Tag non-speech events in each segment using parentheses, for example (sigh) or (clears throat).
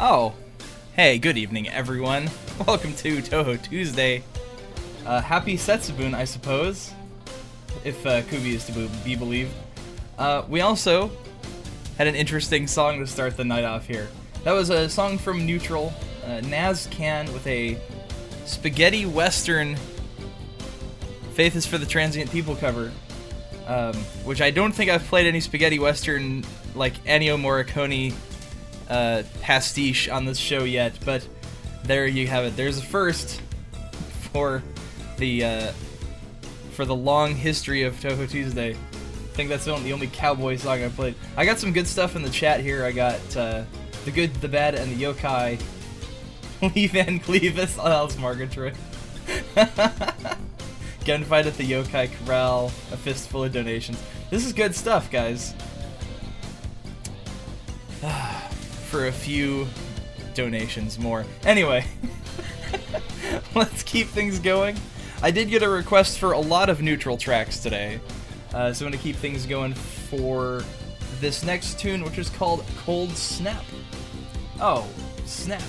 Oh, hey, good evening, everyone. (laughs) Welcome to Touhou Tuesday. Uh, happy Setsubun, I suppose, if uh, Kubi is to be believed. Uh, we also had an interesting song to start the night off here. That was a song from Neutral, uh, Nazcan with a spaghetti western Faith is for the Transient People cover, um, which I don't think I've played any spaghetti western like Ennio Morricone uh, pastiche on this show yet, but there you have it. There's a first for the uh, for the long history of Touhou Tuesday. I think that's the only, cowboy song I played. I got some good stuff in the chat here. I got uh, the good, the bad, and the yokai. (laughs) Lee Van oh, that's Margaret. Gunfight at the Yokai Corral, a fistful of donations. This is good stuff, guys. (sighs) (sighs) For a few donations more. Anyway, (laughs) let's keep things going. I did get a request for a lot of neutral tracks today, uh, so I'm going to keep things going for this next tune, which is called Cold Snap. Oh, snap.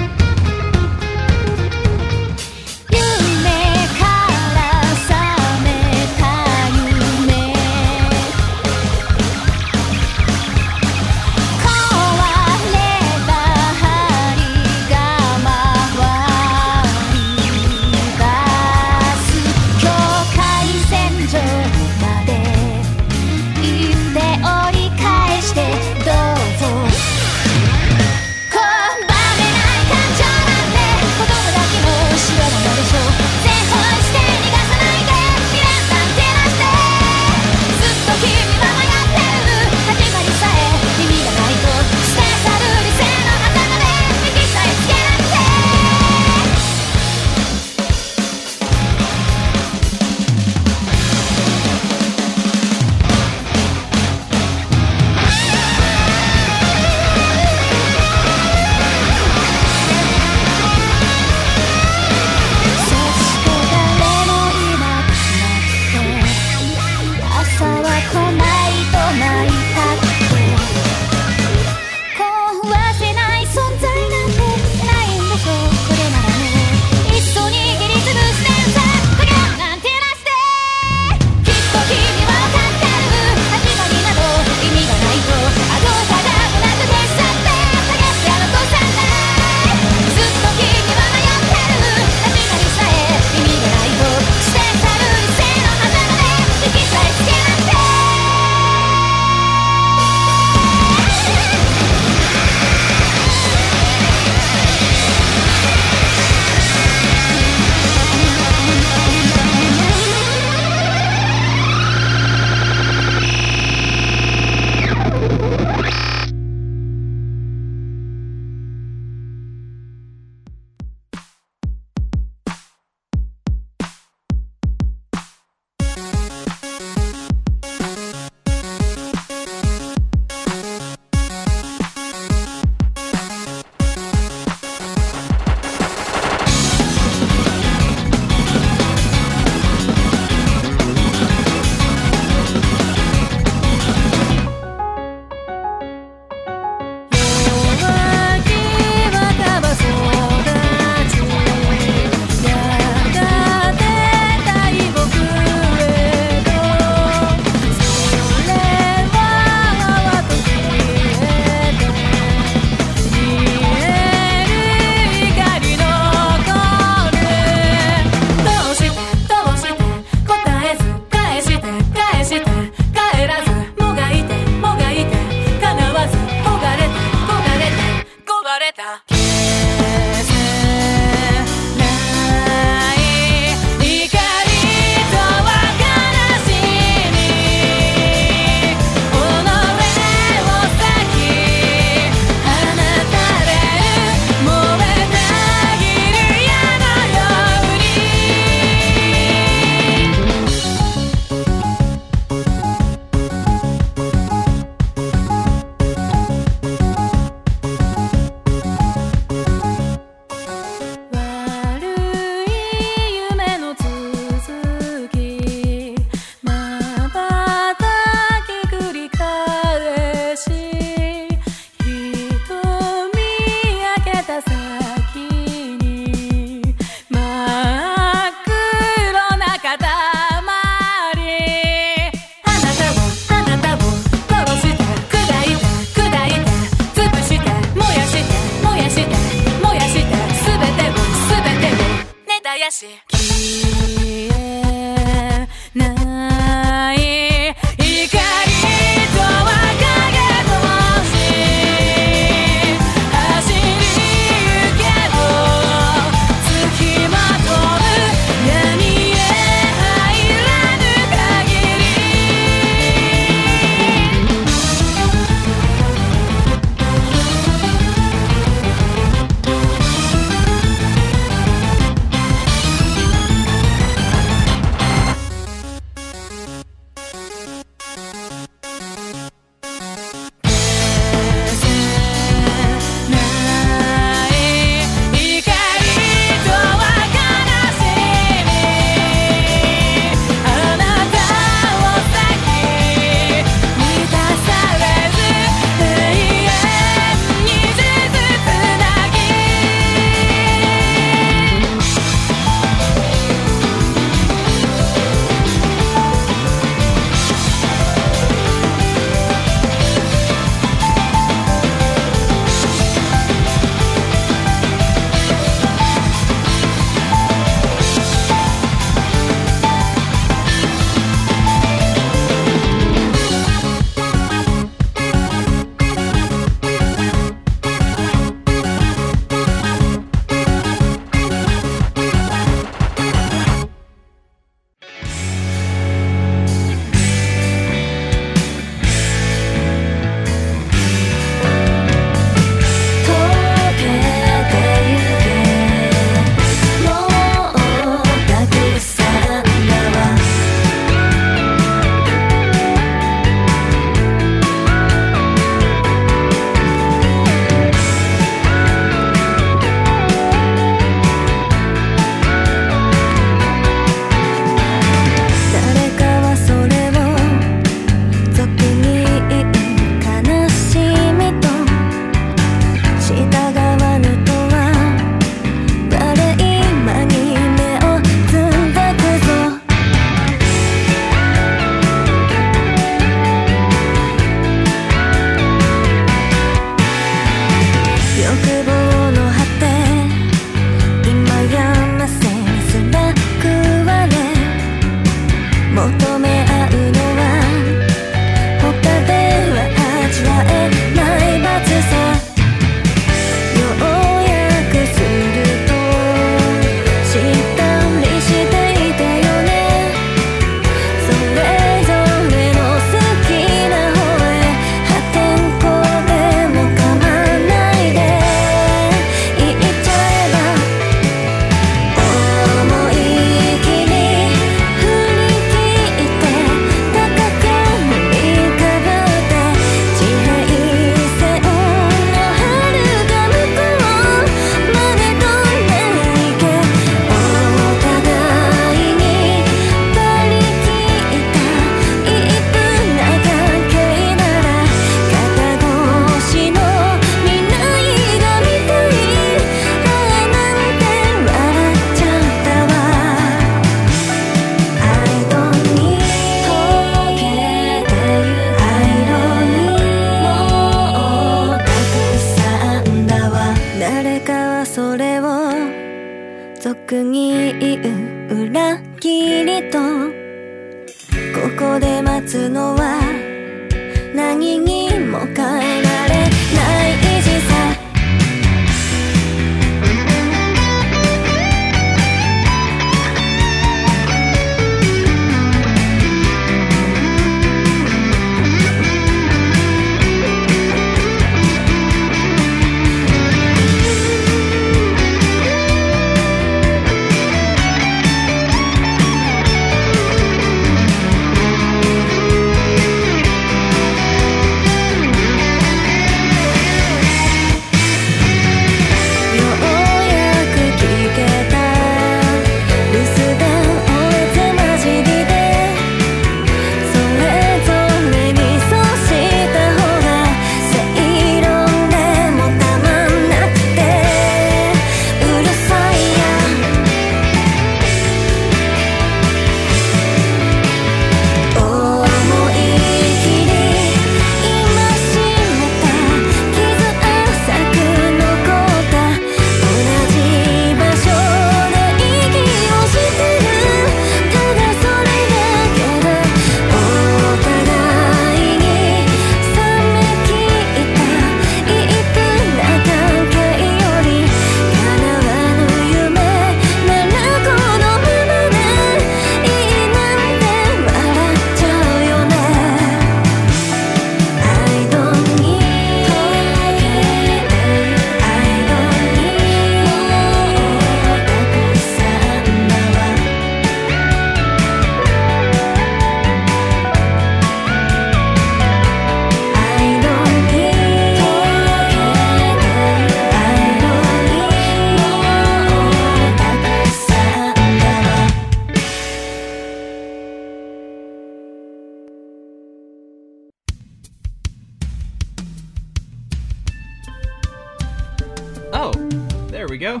We go.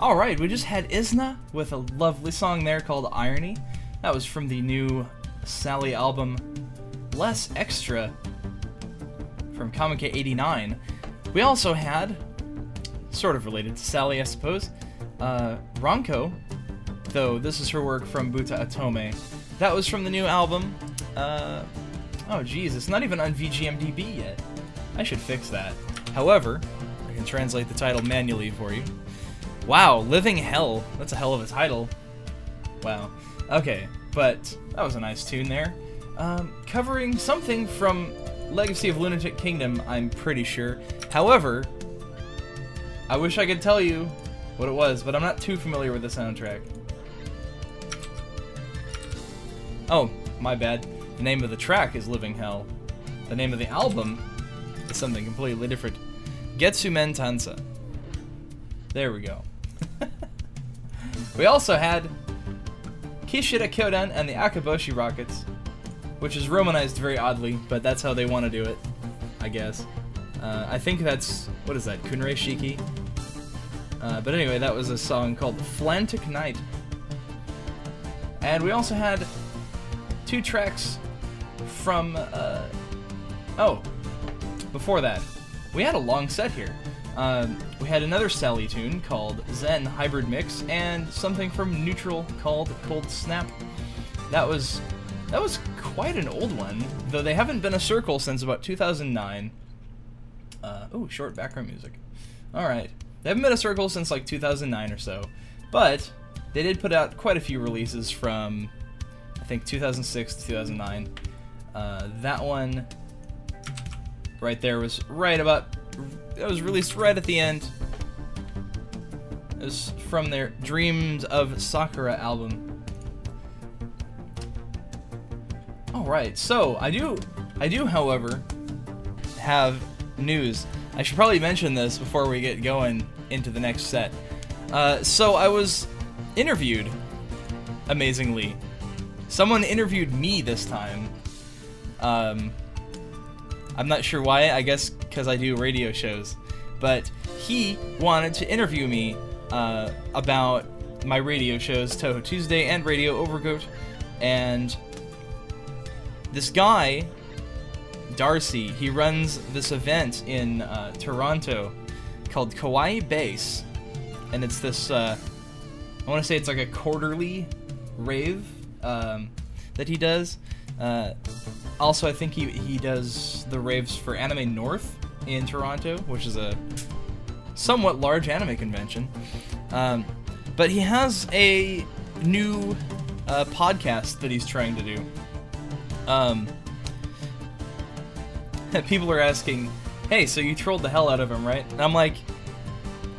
Alright, we just had Isna with a lovely song there called Irony. That was from the new Sally album Less Extra from Comic 89. We also had, sort of related to Sally, I suppose, uh, Ranko, though this is her work from Butaotome. That was from the new album. Uh, oh, geez, it's not even on VGMDB yet. I should fix that. However, can translate the title manually for you. Wow, Living Hell. That's a hell of a title. Wow. Okay, but that was a nice tune there. Um, covering something from Legacy of Lunatic Kingdom, I'm pretty sure. However, I wish I could tell you what it was, but I'm not too familiar with the soundtrack. Oh, my bad. The name of the track is Living Hell. The name of the album is something completely different. Getsumen Tansa. There we go. we also had Kishida Kyodan and the Akeboshi Rockets, which is romanized very oddly, but that's how they want to do it, I guess. Uh, I think that's what is that, Kunrei Shiki? Uh, but anyway, that was a song called Flantic Night. And we also had two tracks from. Uh, oh, before that, we had a long set here. Um, we had another Sally tune called Zen Hybrid Mix, and something from Neutral called Cold Snap. That was that was quite an old one, though they haven't been a circle since about 2009. Uh, oh, short background music. All right, they haven't been a circle since like 2009 or so, but they did put out quite a few releases from I think 2006 to 2009. Uh, that one right there was right about it was released right at the end. It was from their Dreams of Sakura album. All right, so I do, I do, however, have news. I should probably mention this before we get going into the next set. Uh, so I was interviewed, amazingly. Someone interviewed me this time. Um, I'm not sure why. I guess because I do radio shows. But he wanted to interview me uh, about my radio shows, Touhou Tuesday and Radio Overgoat. And this guy, Darcy, he runs this event in uh, Toronto called Kawaii Base. and it's this. Uh, I want to say it's like a quarterly rave um, that he does. Uh, also, I think he he does the raves for Anime North in Toronto, which is a somewhat large anime convention. Um, but he has a new uh, podcast that he's trying to do. Um, (laughs) people are asking, "Hey, so you trolled the hell out of him, right?" And I'm like,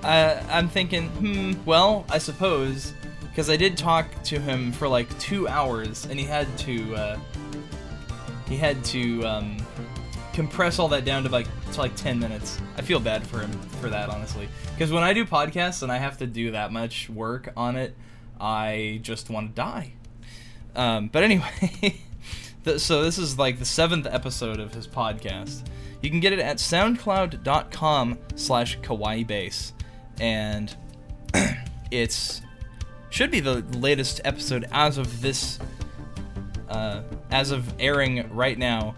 uh, I'm thinking, hmm, well, I suppose, because I did talk to him for like two hours, and he had to, uh, he had to um, compress all that down to like to like 10 minutes. I feel bad for him for that, honestly, because when I do podcasts and I have to do that much work on it, I just want to die. Um, but anyway. (laughs) Th- so this is like the seventh episode of his podcast. You can get it at soundcloud.com slash kawaii base. And (clears throat) it's should be the latest episode as of this uh, as of airing right now.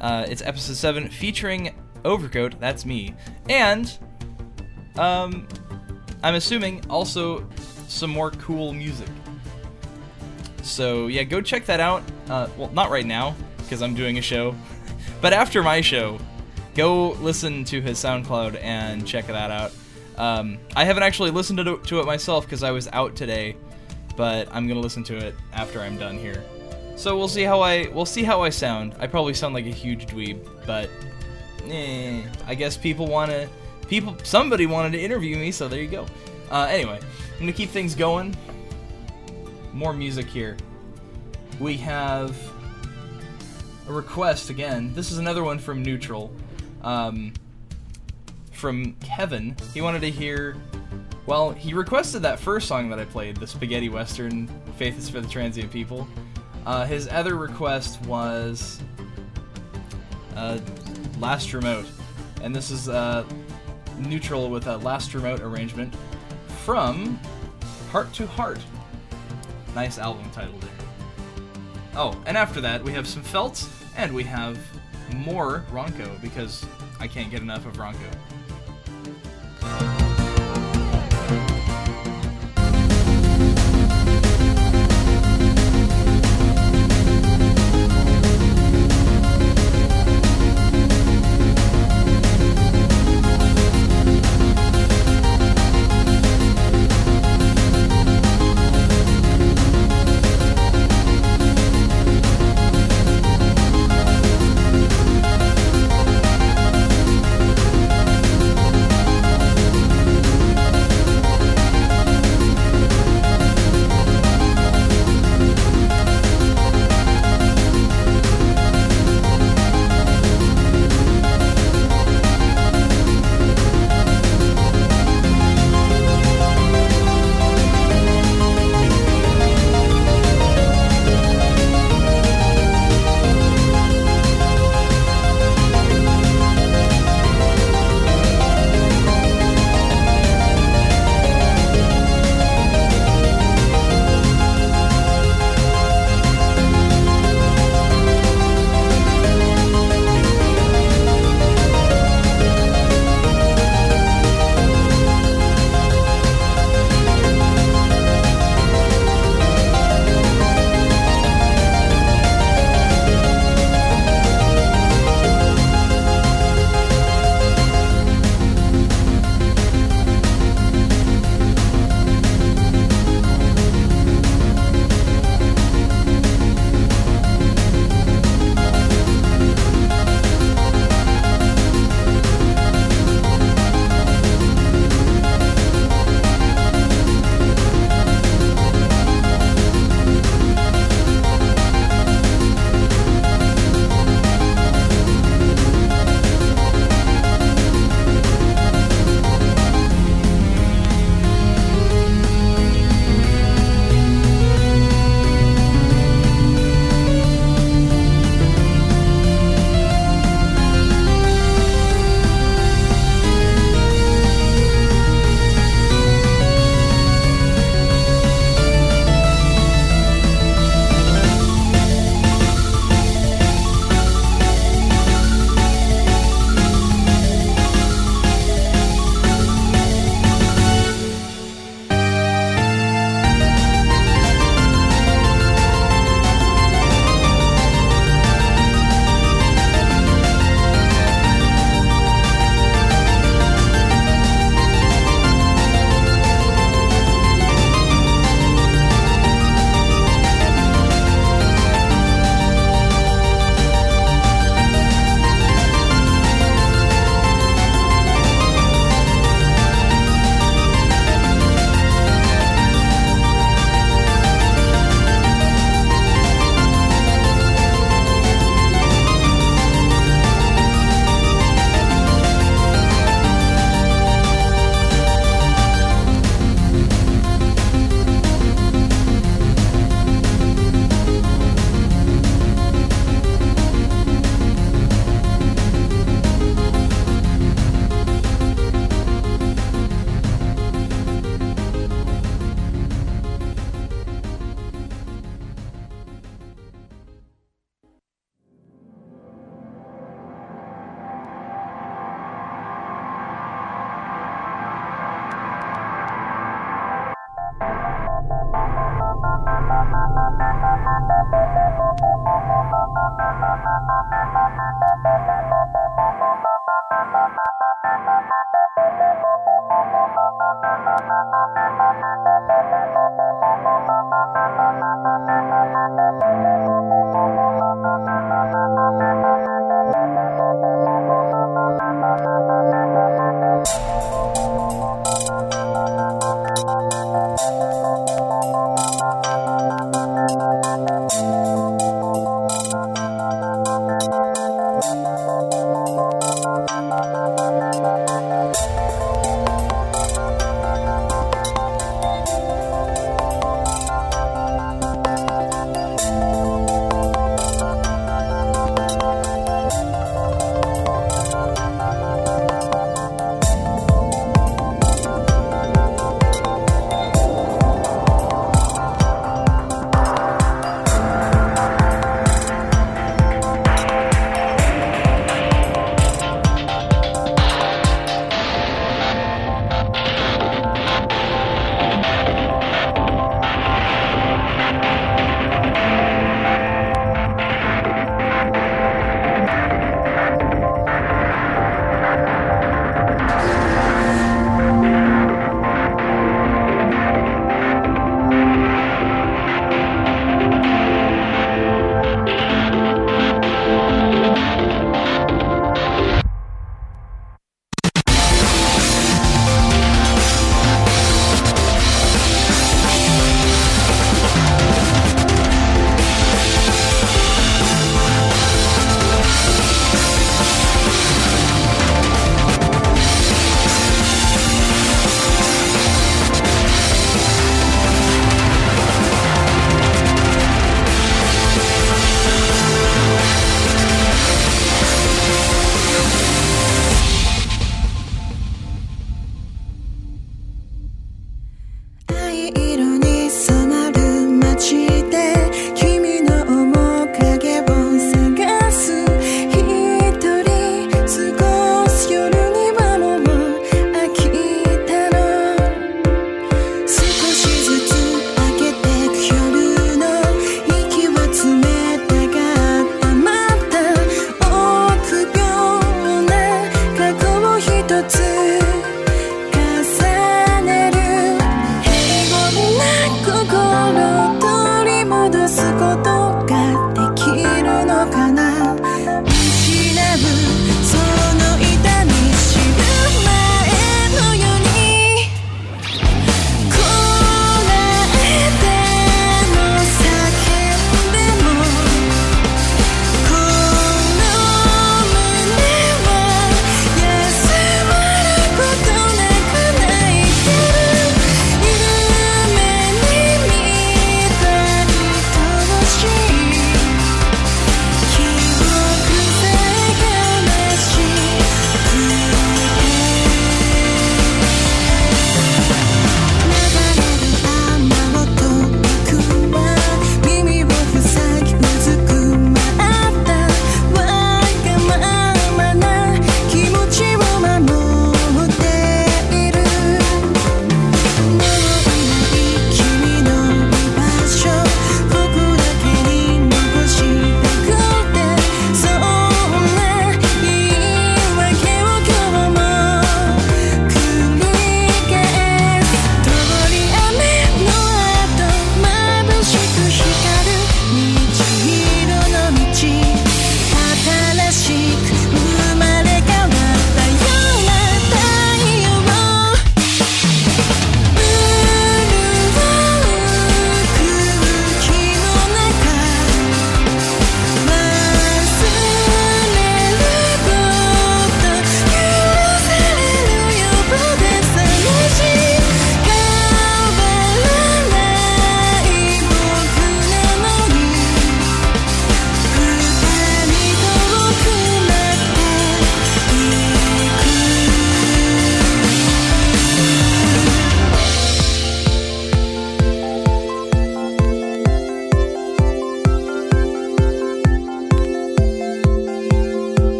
Uh, it's episode 7 featuring Overcoat, that's me. And um I'm assuming also some more cool music. So yeah, go check that out. Uh, well, not right now because I'm doing a show, (laughs) but after my show, go listen to his SoundCloud and check that out. Um, I haven't actually listened to, to it myself because I was out today, but I'm gonna listen to it after I'm done here. So we'll see how I we'll see how I sound. I probably sound like a huge dweeb, but eh, I guess people wanna people somebody wanted to interview me, so there you go. Uh, anyway, I'm gonna keep things going more music here. We have a request again. This is another one from Neutral. Um, from Kevin. He wanted to hear. Well, he requested that first song that I played, the Spaghetti Western, Faith is for the Transient People. Uh, his other request was uh, Last Remote. And this is uh, neutral with a Last Remote arrangement from Heart to Heart. Nice album title there. Oh, and after that, we have some Felts, and we have more Ranko, because I can't get enough of Ranko.「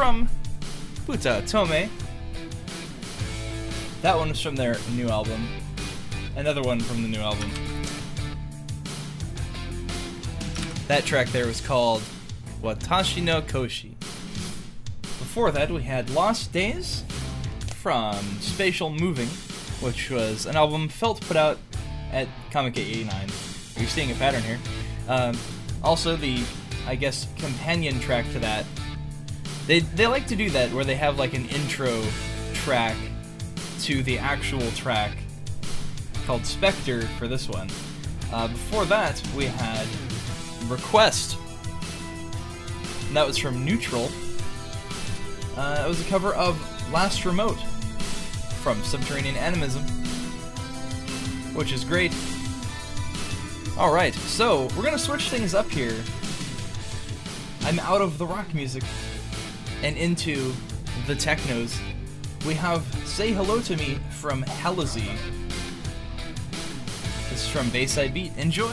from Butaotome. That one was from their new album. Another one from the new album. That track there was called Watashi no Koshi. Before that, we had Lost Days from Spatial Moving, which was an album Felt put out at Comic 89. You're seeing a pattern here. Um, also, the, I guess, companion track to that. They, they like to do that where they have like an intro track to the actual track called Spectre for this one. Uh, before that, we had Request. And that was from Neutral. Uh, it was a cover of Last Remote from Subterranean Animism, which is great. Alright, so we're gonna switch things up here. I'm out of the rock music and into the technos. We have Say Hello to Me from Helazy. This is from Bayside Beat. Enjoy!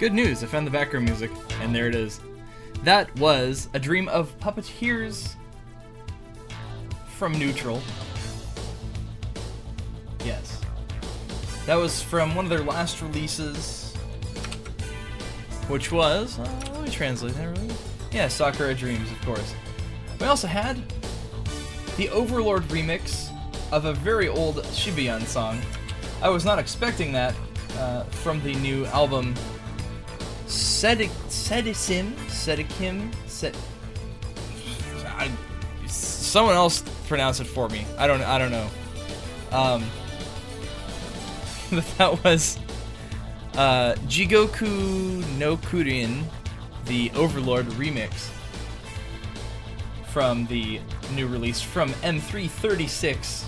Good news, I found the background music, and there it is. That was A Dream of Puppeteers from Neutral. Yes. That was from one of their last releases, which was. Uh, let me translate that really. Yeah, Sakura Dreams, of course. We also had the Overlord remix of a very old Shibayan song. I was not expecting that uh, from the new album Sedic Sedisim Sed. Someone else pronounce it for me. I don't. I don't know. Um, (laughs) but that was uh, Jigoku no Kurin, the Overlord remix from the new release from M336.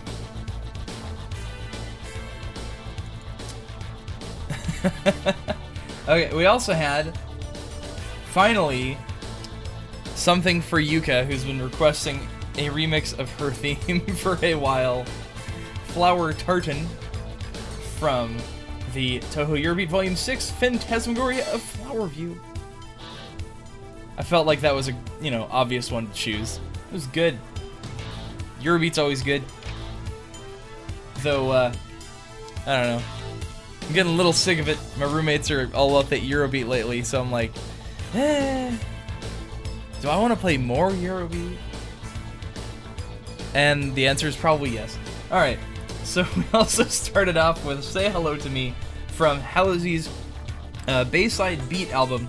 (laughs) okay, we also had finally something for Yuka, who's been requesting a remix of her (laughs) theme for a while. Flower Tartan from the Touhou Eurobeat Volume 6 Phantasmagoria of Flower View. I felt like that was a, you know, obvious one to choose. It was good. Eurobeat's always good. Though, uh, I don't know. I'm getting a little sick of it. My roommates are all up at Eurobeat lately, so I'm like, eh. Do I want to play more Eurobeat? And the answer is probably yes. Alright, so (laughs) we also started off with Say Hello to Me from Halozy's uh, Bayside Beat album.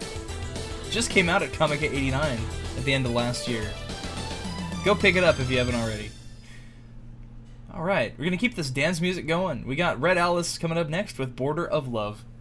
Just came out at Comic 89 at the end of last year. Go pick it up if you haven't already. Alright, we're gonna keep this dance music going. We got Red Alice coming up next with Border of Love.「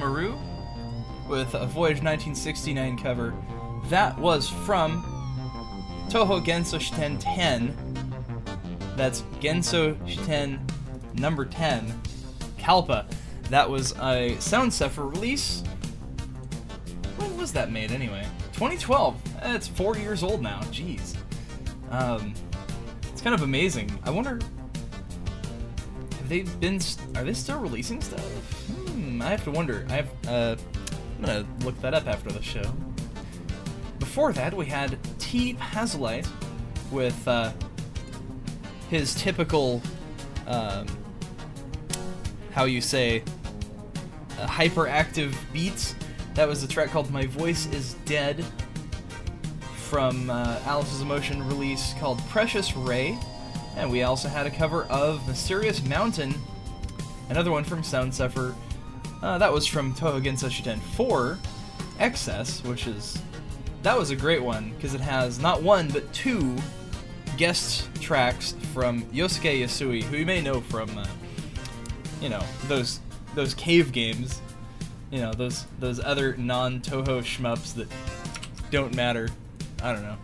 Siromaru with a Voyage 1969 cover. That was from Touhou Genso Shiten 10. That's Genso Shiten number 10. Kalpa. That was a Sound Zephyr release. When was that made anyway? 2012. Eh, It's four years old now. Jeez. Um, it's kind of amazing. I wonder. Have they been? Are they still releasing stuff? I have to wonder. I have. Uh, I'm gonna look that up after the show. Before that, we had t+pazolite with uh, his typical, um, how you say, uh, hyperactive beats. That was a track called "My Voice Is Dead" from uh, Alice's Emotion release called "Precious Ray," and we also had a cover of "Mysterious Mountain," another one from Sound Zephyr. Uh, that was from Touhou Genso Shiten 4, Excess, which is that was a great one because it has not one but two guest tracks from Yosuke Yasui, who you may know from, uh, you know, those those cave games, you know, those those other non-Touhou shmups that don't matter. I don't know.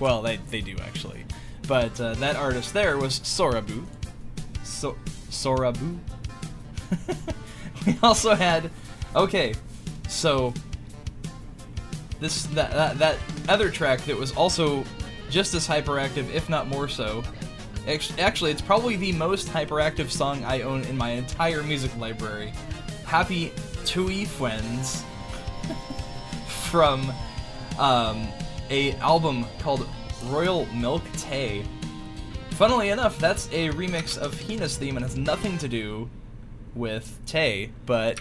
Well, they they do actually, but uh, that artist there was Sorabu. So Sorabu. (laughs) (laughs) we also had, okay, so this that, that that other track that was also just as hyperactive, if not more so. Actually, it's probably the most hyperactive song I own in my entire music library. Happy Tui Friends (laughs) from um, a album called Royal Milk Tay. Funnily enough, that's a remix of Hina's theme and has nothing to do with Tay, but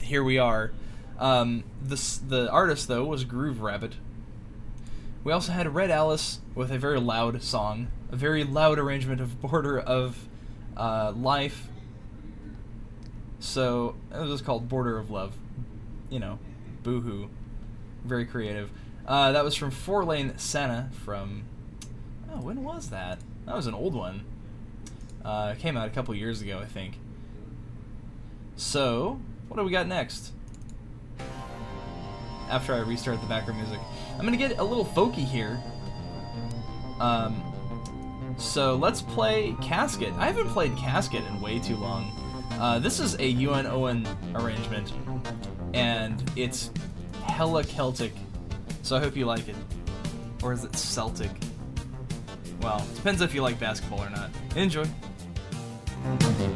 here we are. Um, the artist, though, was Groove Rabbit. We also had Red Alice with a very loud song, a very loud arrangement of Border of uh, Life. So, it was called Border of Love. You know, boohoo. Very creative. Uh, that was from Four Lane Santa from. Oh, when was that? That was an old one. Uh, it came out a couple years ago, I think. So, what do we got next? After I restart the background music, I'm gonna get a little folky here. Um, so let's play Casket. I haven't played Casket in way too long. Uh, this is a U.N. Owen arrangement, and it's hella Celtic. So I hope you like it. Or is it Celtic? Well, depends if you like basketball or not. Enjoy.「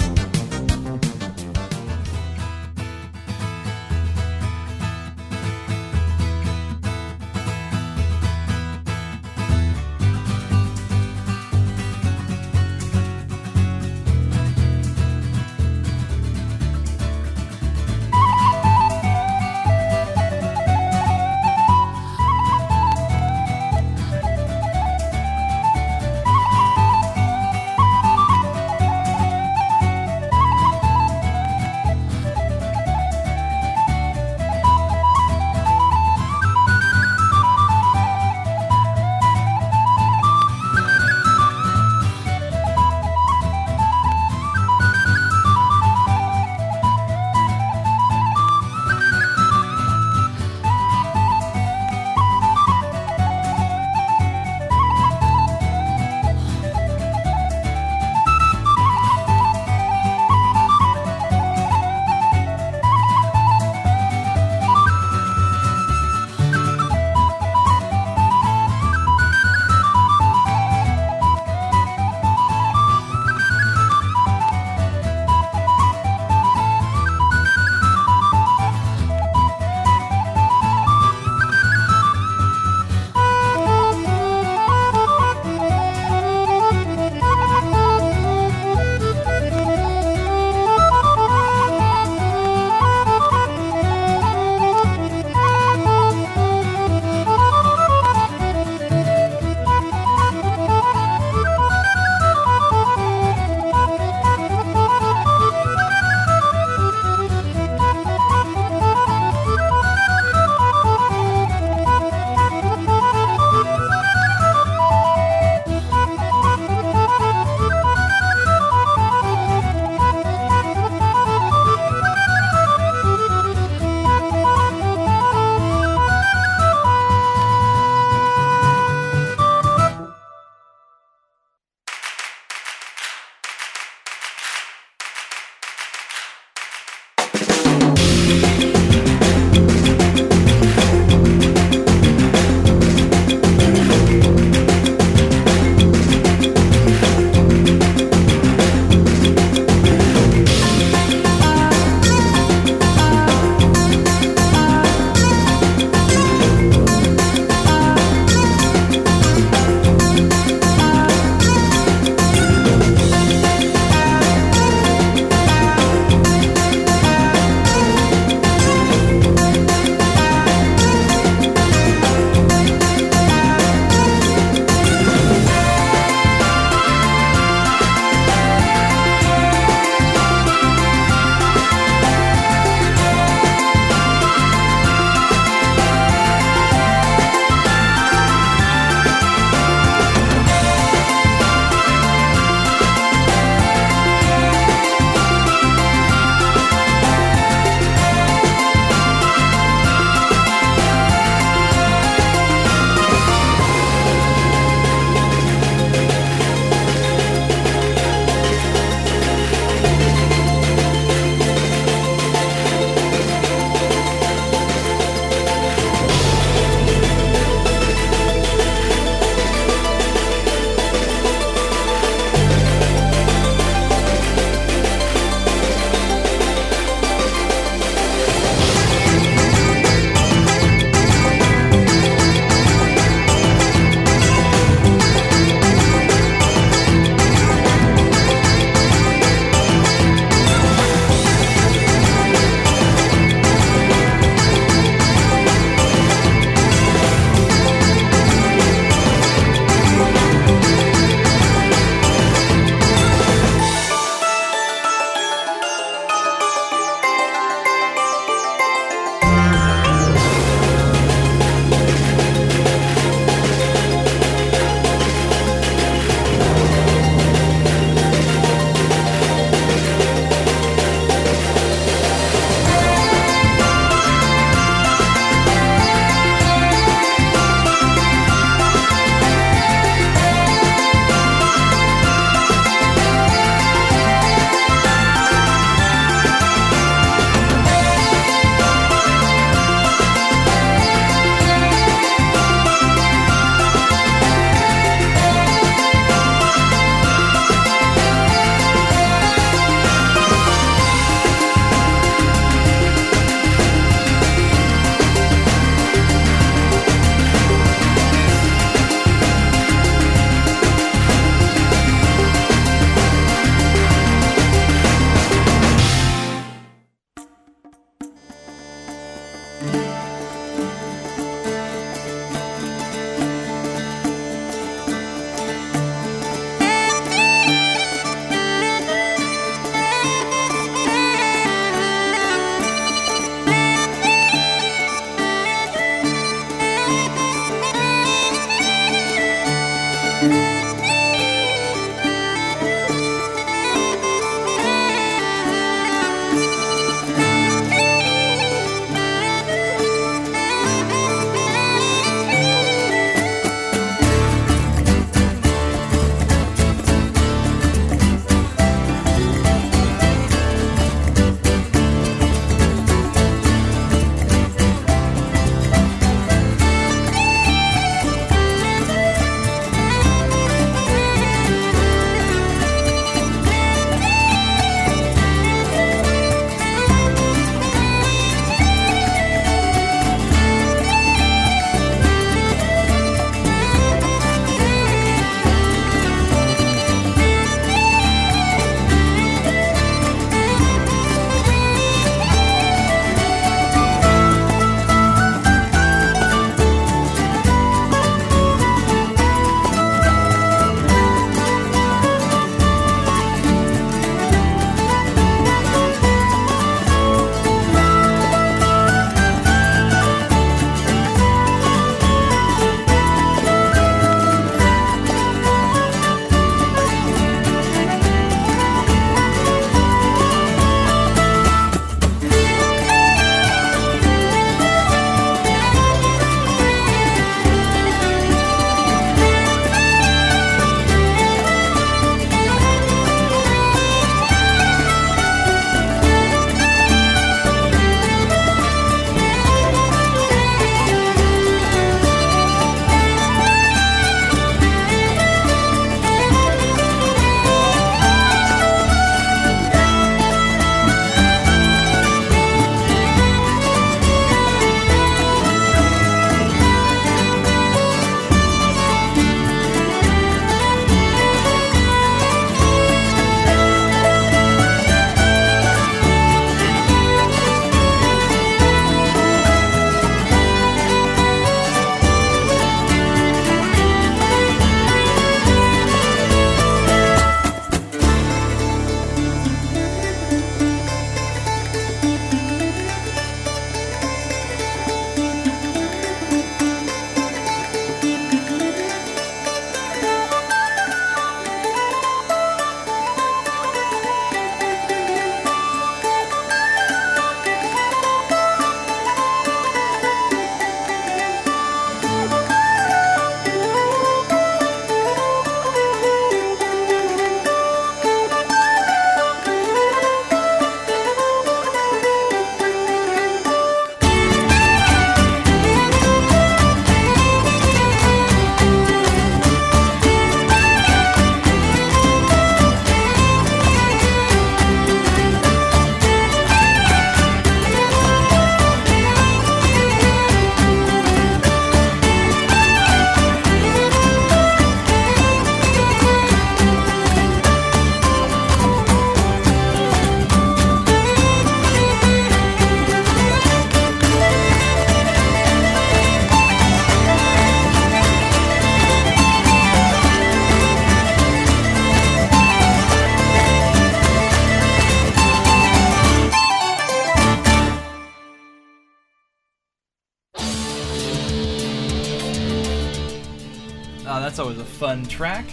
track.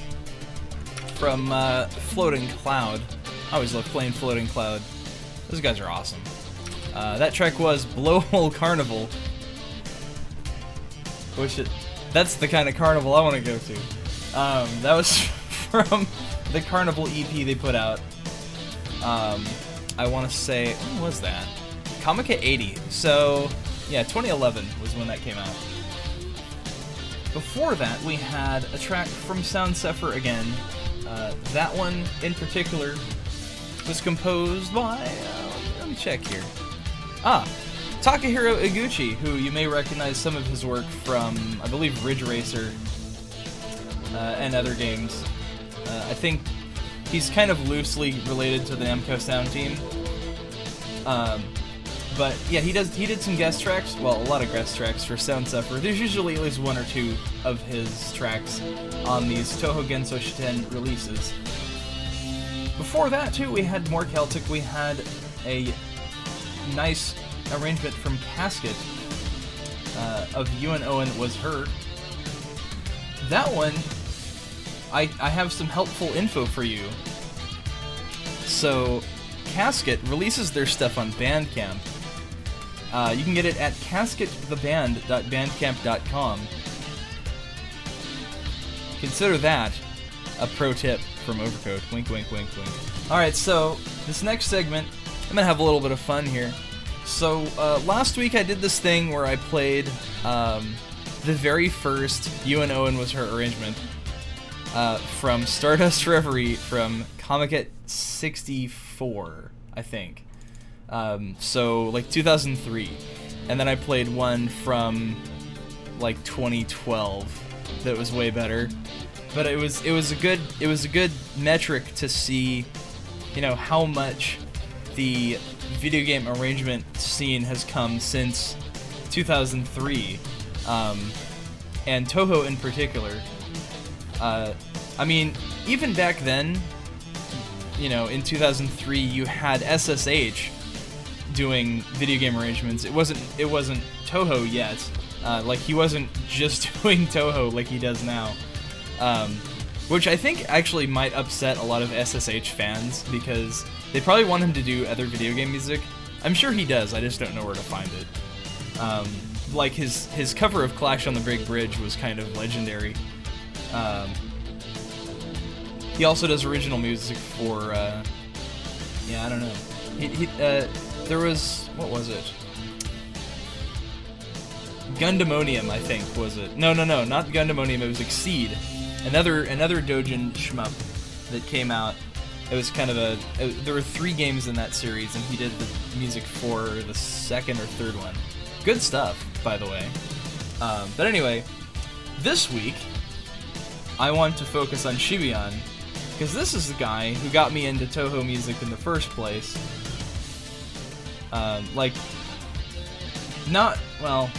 From uh, Floating Cloud. I always love playing Floating Cloud. Those guys are awesome. Uh, that track was Blowhole Carnival. Which it, that's the kind of carnival I want to go to. Um, that was (laughs) from the Carnival EP they put out. Um, I want to say, when was that? Comiket 80. So, yeah, 2011 was when that came out. Before that, we had a track from Sound Zephyr again. Uh, that one in particular was composed by. Uh, let me check here. Ah, Takahiro Iguchi, who you may recognize some of his work from, I believe, Ridge Racer uh, and other games. Uh, I think he's kind of loosely related to the Namco Sound team. Um, but yeah, he does. He did some guest tracks. Well, a lot of guest tracks for Sound Zephyr. There's usually at least one or two of his tracks on these Touhou Genso Shiten releases. Before that, too, we had more Celtic. We had a nice arrangement from Casket uh, of U.N. Owen Was Her. That one, I, I have some helpful info for you. So, Casket releases their stuff on Bandcamp. Uh, you can get it at caskettheband.bandcamp.com. Consider that a pro tip from Overcoat. Wink, wink, wink, wink. Alright, so this next segment, I'm gonna have a little bit of fun here. So, uh, last week I did this thing where I played um, the very first U.N. Owen was her arrangement uh, from Stardust (laughs) Reverie from Comiket 64, I think. Um, so, like 2003. And then I played one from like 2012 that was way better. But it was it was a good it was a good metric to see, you know, how much the video game arrangement scene has come since 2003, um, and Touhou in particular. Uh, I mean, even back then, you know, in 2003, you had SSH doing video game arrangements. It wasn't it wasn't Touhou yet. Uh, like he wasn't (laughs) just doing Touhou like he does now. Um, which I think actually might upset a lot of SSH fans because they probably want him to do other video game music. I'm sure he does. I just don't know where to find it. Um, like his his cover of Clash on the Big Bridge was kind of legendary. Um, he also does original music for. Uh, yeah, I don't know. He, he, uh, there was what was it? Gundemonium, I think, was it? No, no, no, not Gundemonium. It was Exceed, another another doujin shmup that came out. It was kind of a. It, there were three games in that series, and he did the music for the second or third one. Good stuff, by the way. Um, but anyway, this week I want to focus on Shibayan because this is the guy who got me into Touhou music in the first place. Um, like, not well.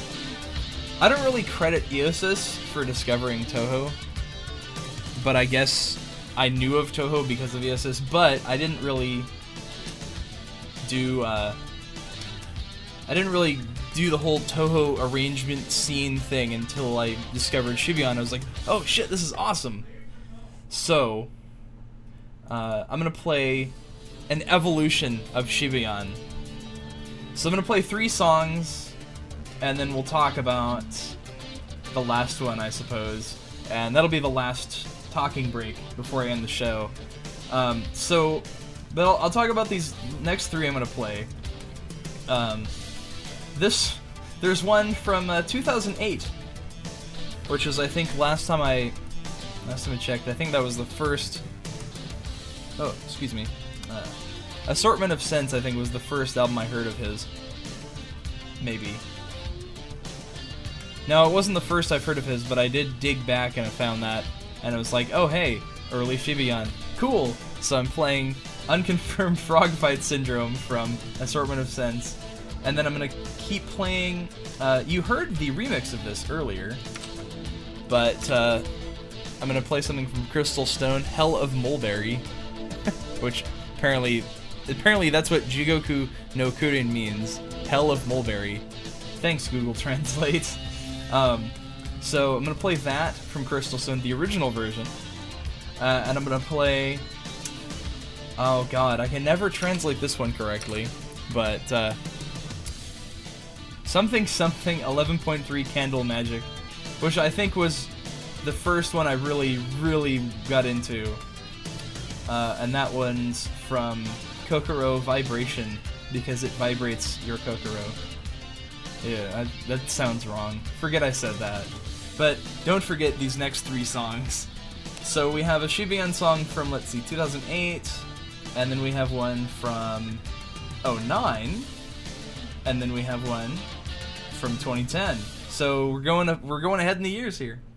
I don't really credit IOSYS for discovering Touhou, but I guess I knew of Touhou because of IOSYS, but I didn't really do, uh, I didn't really do the whole Touhou arrangement scene thing until I discovered Shibayan. I was like, oh shit, this is awesome. So, uh, I'm gonna play an evolution of Shibayan. So I'm gonna play three songs and then we'll talk about the last one, I suppose. And that'll be the last talking break before I end the show. Um, so, but I'll, I'll, talk about these next three I'm gonna play. Um, this, there's one from uh, 2008, which was I think last time I, last time I checked, I think that was the first. Oh, excuse me. Uh, Assortment of Sense, I think, was the first album I heard of his. Maybe. No, it wasn't the first I've heard of his, but I did dig back and I found that, and it was like, oh hey, early Shibayan, cool. So I'm playing Unconfirmed (laughs) Frog Fight Syndrome from Assortment of Sense, and then I'm gonna keep playing. Uh, you heard the remix of this earlier, but uh, I'm gonna play something from Crystal Stone, Hell of Mulberry, (laughs) which apparently, apparently that's what Jigoku no Kurin means, Hell of Mulberry. Thanks, Google Translate. (laughs) Um, So I'm gonna play that from Crystal Stone, the original version, uh, and I'm gonna play. Oh God, I can never translate this one correctly, but uh, something something 11.3 Candle Magic, which I think was the first one I really really got into, uh, and that one's from Kokoro Vibration because it vibrates your Kokoro. Yeah, I, that sounds wrong. Forget I said that. But don't forget these next three songs. So we have a Shibayan song from, let's see, 2008, and then we have one from 09, and then we have one from 2010. So we're going we're going ahead in the years here.「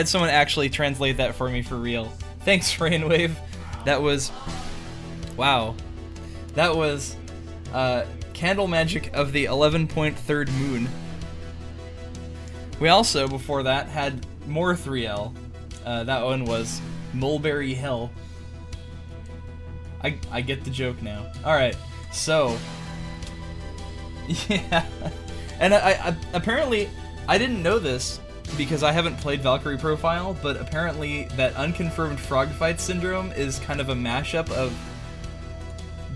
had someone actually translate that for me for real. Thanks, (laughs) Rainwave. That was, wow. That was, uh, Candle Magic of the 11.3rd Moon. We also, before that, had more 3L. Uh, that one was Mulberry Hill. I, I get the joke now. Alright, so. (laughs) Yeah. And I, I apparently I didn't know this because I haven't played Valkyrie Profile, but apparently that unconfirmed frog fight syndrome is kind of a mashup of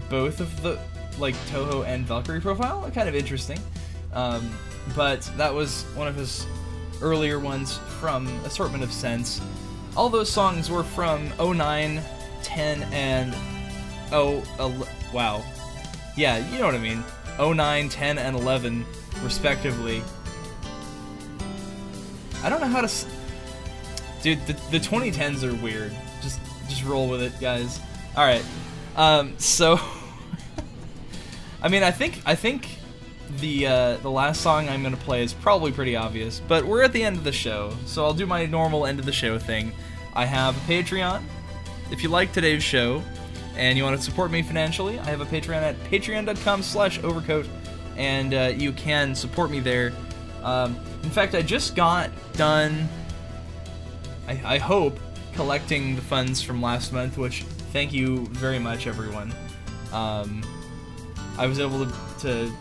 both of the like Touhou and Valkyrie Profile. Kind of interesting. Um, but that was one of his earlier ones from Assortment of Sense. All those songs were from 09, 10, and oh, wow. Yeah, you know what I mean. 09, 10, and 11, respectively. I don't know how to. Dude, the, the 2010s are weird. Just just roll with it, guys. All right. Um, so, (laughs) I mean, I think I think the uh, the last song I'm gonna play is probably pretty obvious, but we're at the end of the show, so I'll do my normal end of the show thing. I have a Patreon. If you like today's show and you want to support me financially, I have a Patreon at patreon.com/overcoat, and uh, you can support me there. Um, in fact, I just got done. I, I hope collecting the funds from last month, which thank you very much, everyone. Um, I was able to, to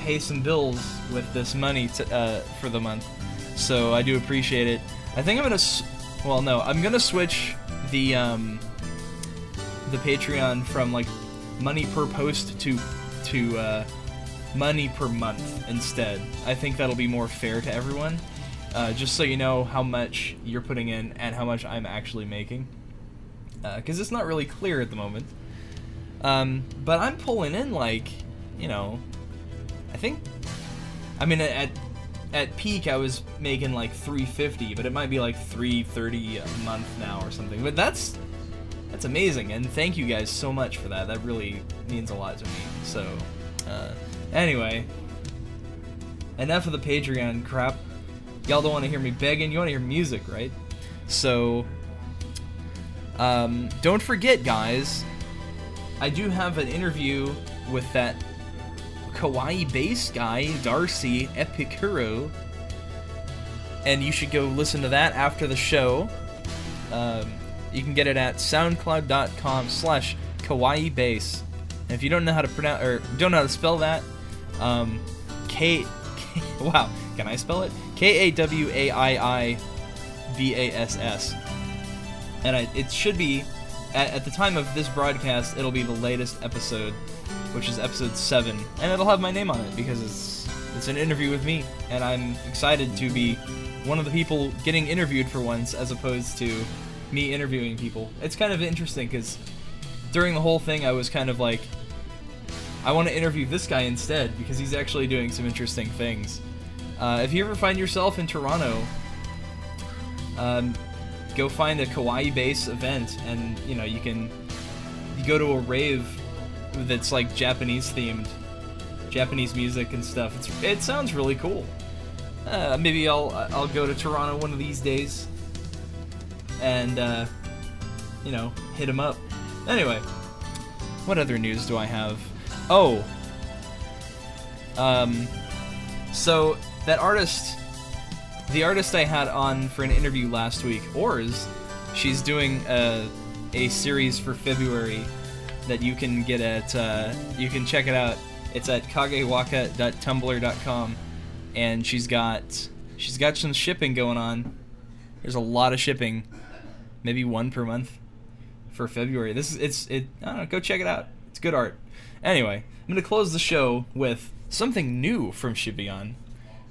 pay some bills with this money to, uh, for the month, so I do appreciate it. I think I'm gonna, well, no, I'm gonna switch the um, the Patreon from like money per post to to uh, money per month instead. I think that'll be more fair to everyone. Uh, just so you know how much you're putting in and how much I'm actually making, because it's not really clear at the moment. Um, but I'm pulling in like, you know, I think, I mean at at peak I was making like 350, but it might be like 330 a month now or something. But that's that's amazing, and thank you guys so much for that. That really means a lot to me. So, uh, anyway, enough of the Patreon crap. Y'all don't want to hear me begging. You want to hear music, right? So, um, don't forget, guys. I do have an interview with that kawaii bass guy, Darcy Epicuro. And you should go listen to that after the show. Um, you can get it at soundcloud.com slash kawaii bass. And if you don't know how to pronounce or don't know how to spell that, um, K, K (laughs) wow, can I spell it? K A W A I I V A S S. And I, it should be at, at the time of this broadcast, it'll be the latest episode, which is episode seven, and it'll have my name on it because it's it's an interview with me, and I'm excited to be one of the people getting interviewed for once, as opposed to me interviewing people. It's kind of interesting because during the whole thing, I was kind of like, I want to interview this guy instead because he's actually doing some interesting things. Uh, if you ever find yourself in Toronto, um, go find a kawaii bass event, and you know you can you go to a rave that's like Japanese themed, Japanese music and stuff. It's it sounds really cool. Uh, maybe I'll I'll go to Toronto one of these days, and uh, you know hit him up. Anyway, what other news do I have? Oh, um, so that artist the artist I had on for an interview last week, Ors, she's doing a, a series for February that you can get at, uh, you can check it out. It's at kagewaka.tumblr.com, and she's got she's got some shipping going on. There's a lot of shipping, maybe one per month for February. This is it's it. I don't know. Go check it out. It's good art. Anyway, I'm gonna close the show with something new from Shibayan.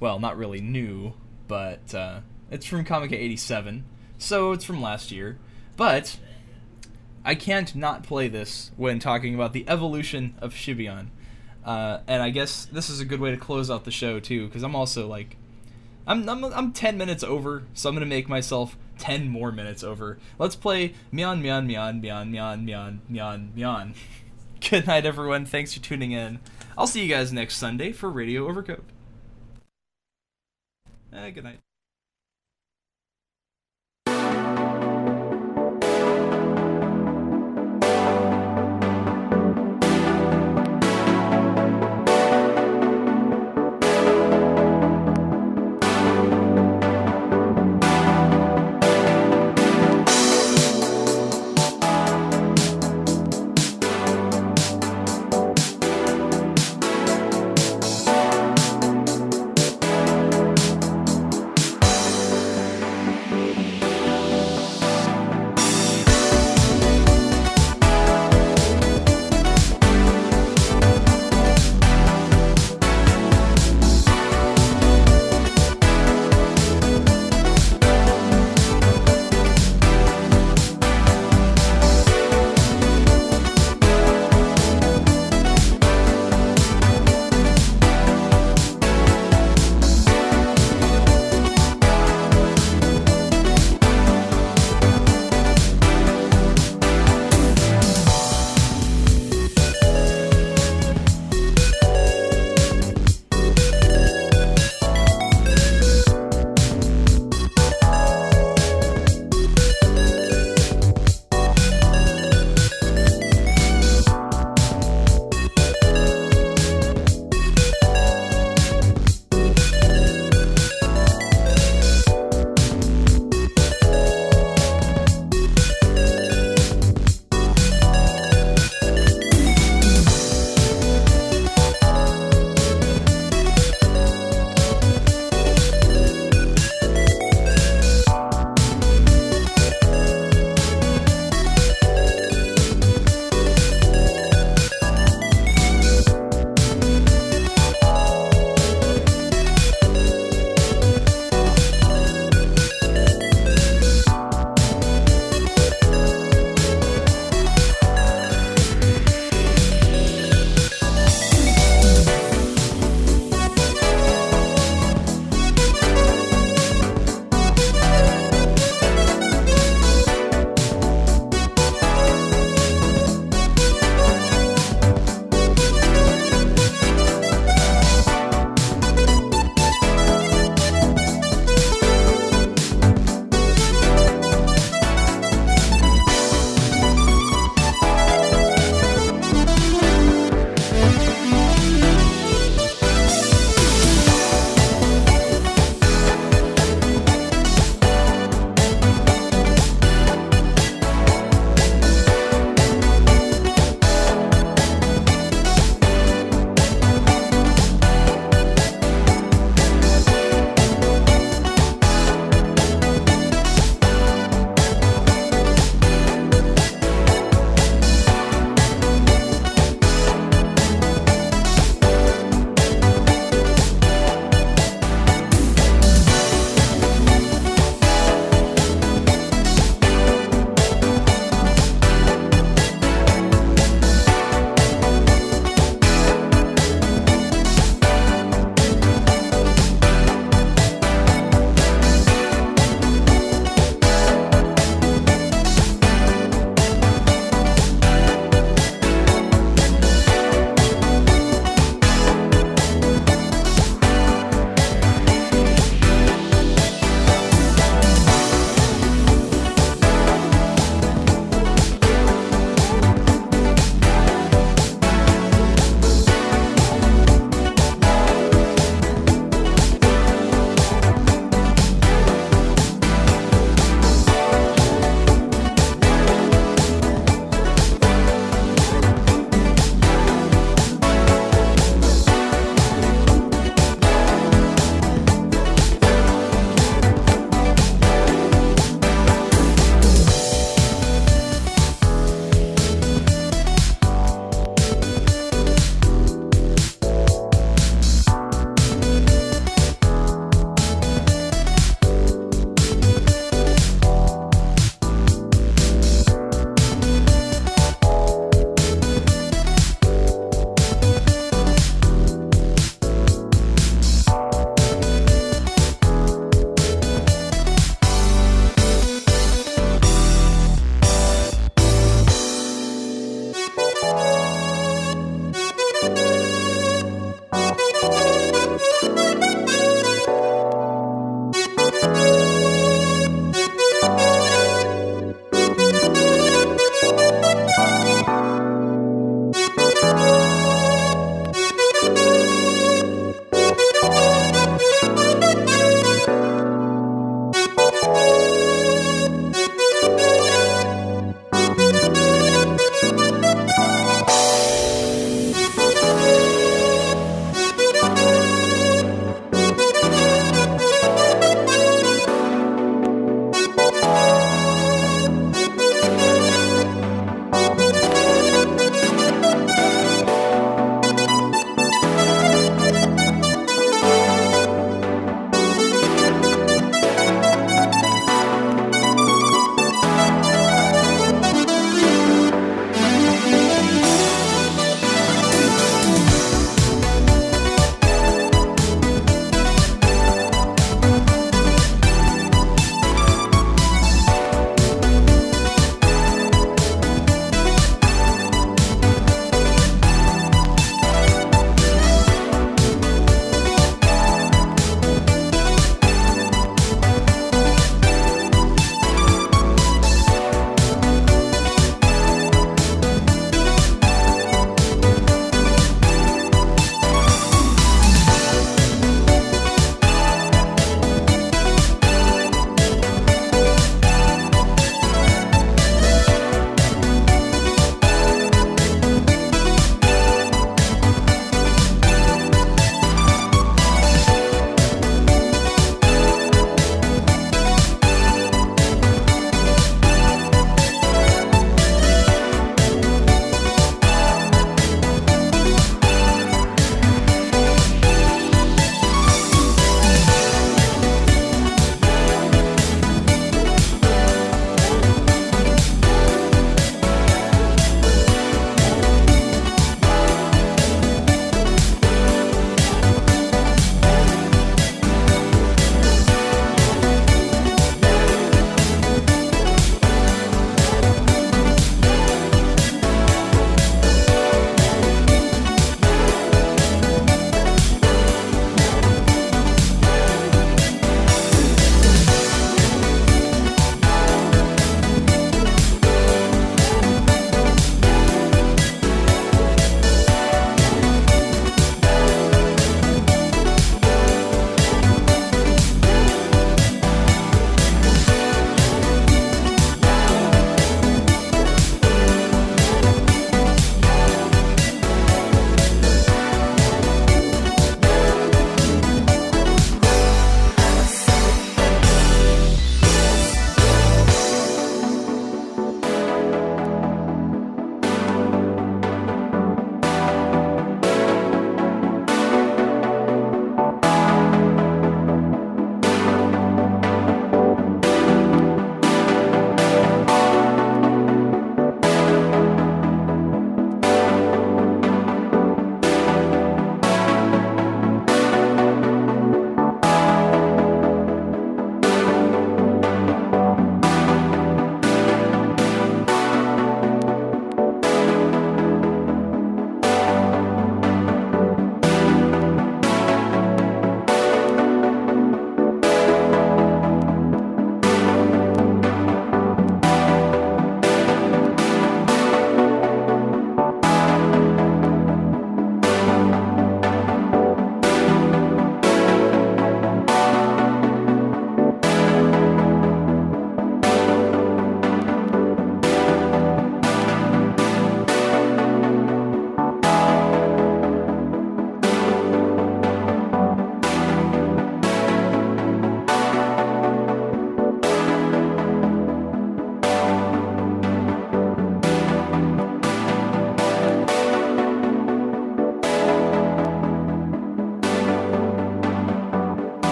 Well, not really new, but uh, it's from Comiket 87, so it's from last year. But I can't not play this when talking about the evolution of Shibayan. Uh, and I guess this is a good way to close out the show too, because I'm also like, I'm, I'm I'm 10 minutes over, so I'm gonna make myself 10 more minutes over. Let's play Myan Myan Myan Myan Myan Myan Myan Myan. (laughs) (laughs) Good night, everyone. Thanks for tuning in. I'll see you guys next Sunday for Radio Overcoat. Uh, good night.